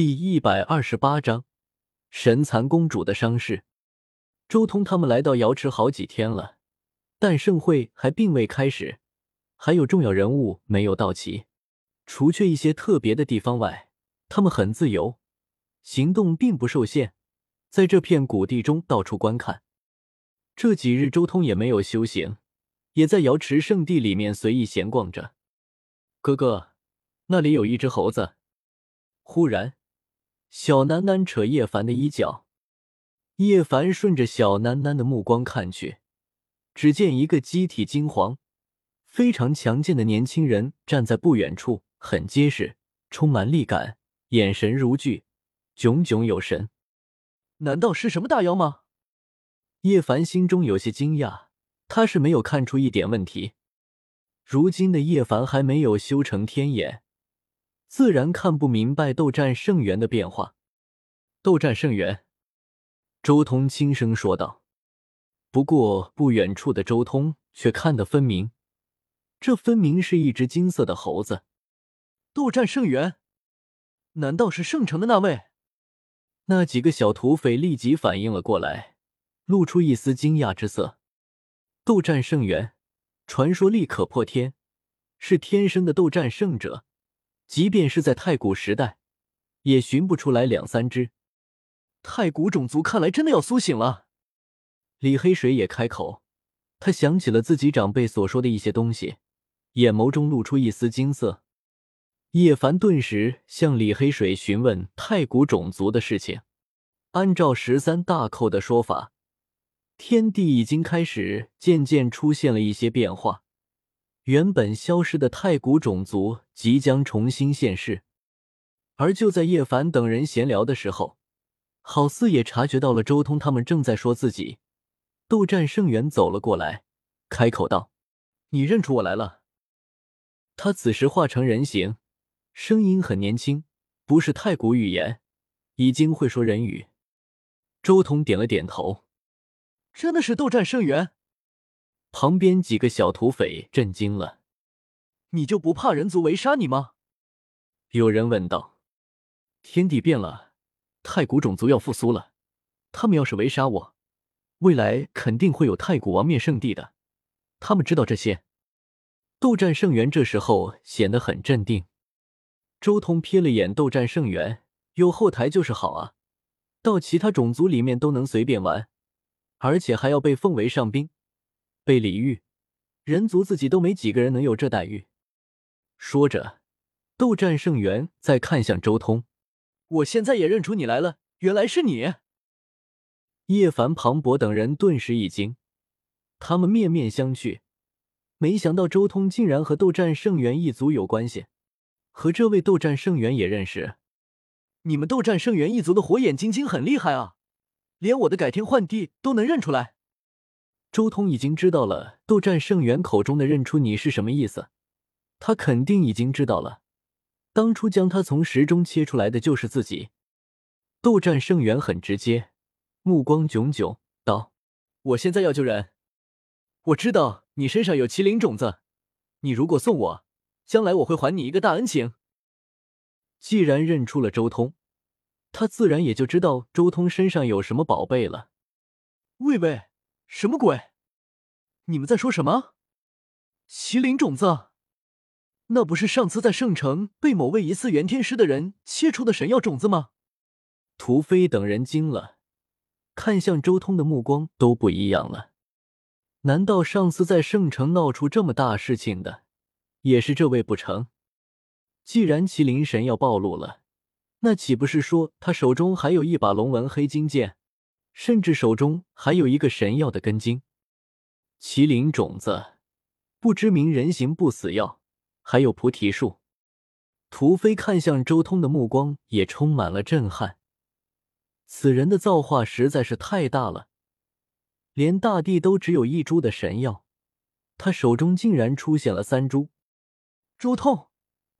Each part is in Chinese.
第一百二十八章神蚕公主的伤势。周通他们来到瑶池好几天了，但盛会还并未开始，还有重要人物没有到齐。除却一些特别的地方外，他们很自由，行动并不受限，在这片谷地中到处观看。这几日，周通也没有修行，也在瑶池圣地里面随意闲逛着。哥哥，那里有一只猴子。忽然。小楠楠扯叶凡的衣角，叶凡顺着小楠楠的目光看去，只见一个机体金黄、非常强健的年轻人站在不远处，很结实，充满力感，眼神如炬，炯炯有神。难道是什么大妖吗？叶凡心中有些惊讶，他是没有看出一点问题。如今的叶凡还没有修成天眼。自然看不明白斗战圣元的变化。斗战圣元，周通轻声说道。不过不远处的周通却看得分明，这分明是一只金色的猴子。斗战圣元，难道是圣城的那位？那几个小土匪立即反应了过来，露出一丝惊讶之色。斗战圣元，传说力可破天，是天生的斗战胜者。即便是在太古时代，也寻不出来两三只。太古种族看来真的要苏醒了。李黑水也开口，他想起了自己长辈所说的一些东西，眼眸中露出一丝金色。叶凡顿时向李黑水询问太古种族的事情。按照十三大寇的说法，天地已经开始渐渐出现了一些变化。原本消失的太古种族即将重新现世，而就在叶凡等人闲聊的时候，好似也察觉到了周通他们正在说自己。斗战圣元走了过来，开口道：“你认出我来了？”他此时化成人形，声音很年轻，不是太古语言，已经会说人语。周通点了点头：“真的是斗战圣元。”旁边几个小土匪震惊了：“你就不怕人族围杀你吗？”有人问道。“天地变了，太古种族要复苏了。他们要是围杀我，未来肯定会有太古王灭圣地的。他们知道这些。”斗战圣元这时候显得很镇定。周通瞥了眼斗战圣元，有后台就是好啊，到其他种族里面都能随便玩，而且还要被奉为上宾。被礼遇，人族自己都没几个人能有这待遇。说着，斗战圣元再看向周通：“我现在也认出你来了，原来是你。”叶凡、庞博等人顿时一惊，他们面面相觑，没想到周通竟然和斗战圣元一族有关系，和这位斗战圣元也认识。你们斗战圣元一族的火眼金睛很厉害啊，连我的改天换地都能认出来。周通已经知道了斗战圣元口中的“认出你”是什么意思，他肯定已经知道了，当初将他从石中切出来的就是自己。斗战圣元很直接，目光炯炯，道：“我现在要救人，我知道你身上有麒麟种子，你如果送我，将来我会还你一个大恩情。”既然认出了周通，他自然也就知道周通身上有什么宝贝了。喂喂。什么鬼？你们在说什么？麒麟种子？那不是上次在圣城被某位疑似元天师的人切出的神药种子吗？屠飞等人惊了，看向周通的目光都不一样了。难道上次在圣城闹出这么大事情的，也是这位不成？既然麒麟神药暴露了，那岂不是说他手中还有一把龙纹黑金剑？甚至手中还有一个神药的根茎，麒麟种子，不知名人形不死药，还有菩提树。屠飞看向周通的目光也充满了震撼。此人的造化实在是太大了，连大地都只有一株的神药，他手中竟然出现了三株。周通，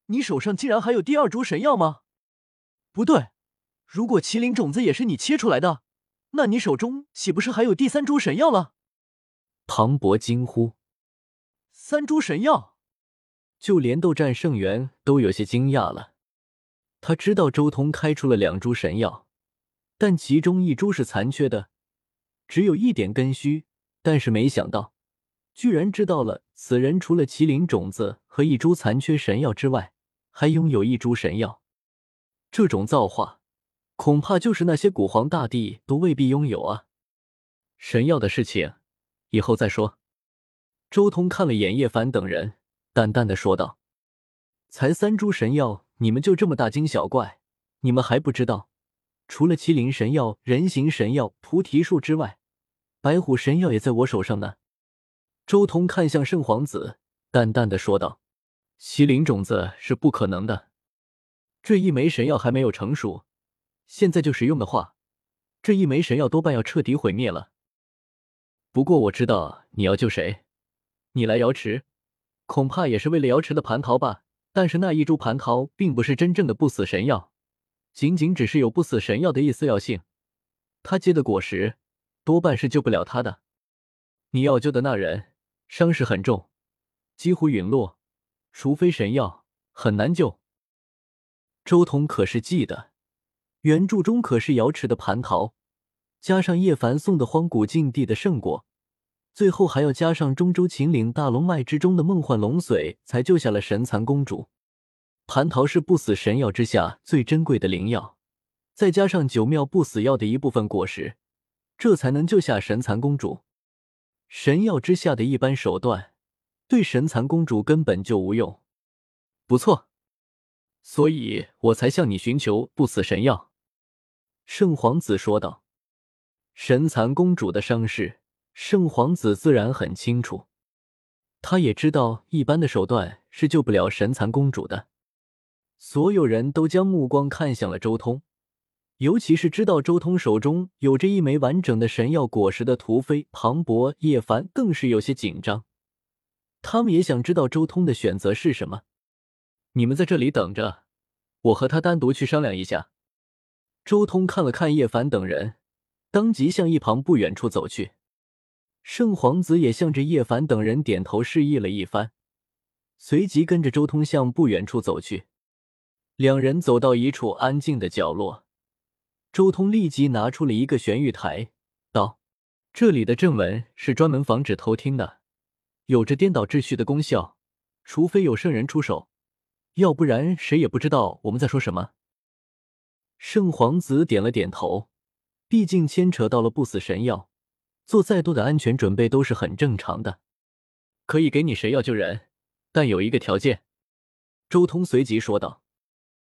你手上竟然还有第二株神药吗？不对，如果麒麟种子也是你切出来的。那你手中岂不是还有第三株神药了？庞博惊呼：“三株神药！”就连斗战圣元都有些惊讶了。他知道周通开出了两株神药，但其中一株是残缺的，只有一点根须。但是没想到，居然知道了此人除了麒麟种子和一株残缺神药之外，还拥有一株神药。这种造化，恐怕就是那些古皇大帝都未必拥有啊！神药的事情，以后再说。周通看了眼叶凡等人，淡淡的说道：“才三株神药。”你们就这么大惊小怪？你们还不知道，除了麒麟神药、人形神药、菩提树之外，白虎神药也在我手上呢。周通看向圣皇子，淡淡的说道：“麒麟种子是不可能的，这一枚神药还没有成熟，现在就使用的话，这一枚神药多半要彻底毁灭了。不过我知道你要救谁，你来瑶池，恐怕也是为了瑶池的蟠桃吧。”但是那一株蟠桃并不是真正的不死神药，仅仅只是有不死神药的一丝药性。他结的果实多半是救不了他的。你要救的那人伤势很重，几乎陨落，除非神药很难救。周通可是记得，原著中可是瑶池的蟠桃，加上叶凡送的荒古禁地的圣果。最后还要加上中州秦岭大龙脉之中的梦幻龙髓，才救下了神蚕公主。蟠桃是不死神药之下最珍贵的灵药，再加上九妙不死药的一部分果实，这才能救下神蚕公主。神药之下的一般手段，对神蚕公主根本就无用。不错，所以我才向你寻求不死神药。”圣皇子说道。神蚕公主的伤势。圣皇子自然很清楚，他也知道一般的手段是救不了神蚕公主的。所有人都将目光看向了周通，尤其是知道周通手中有着一枚完整的神药果实的屠飞、庞博、叶凡，更是有些紧张。他们也想知道周通的选择是什么。你们在这里等着，我和他单独去商量一下。周通看了看叶凡等人，当即向一旁不远处走去。圣皇子也向着叶凡等人点头示意了一番，随即跟着周通向不远处走去。两人走到一处安静的角落，周通立即拿出了一个玄玉台，道：“这里的阵纹是专门防止偷听的，有着颠倒秩序的功效。除非有圣人出手，要不然谁也不知道我们在说什么。”圣皇子点了点头，毕竟牵扯到了不死神药。做再多的安全准备都是很正常的，可以给你神药救人，但有一个条件。”周通随即说道。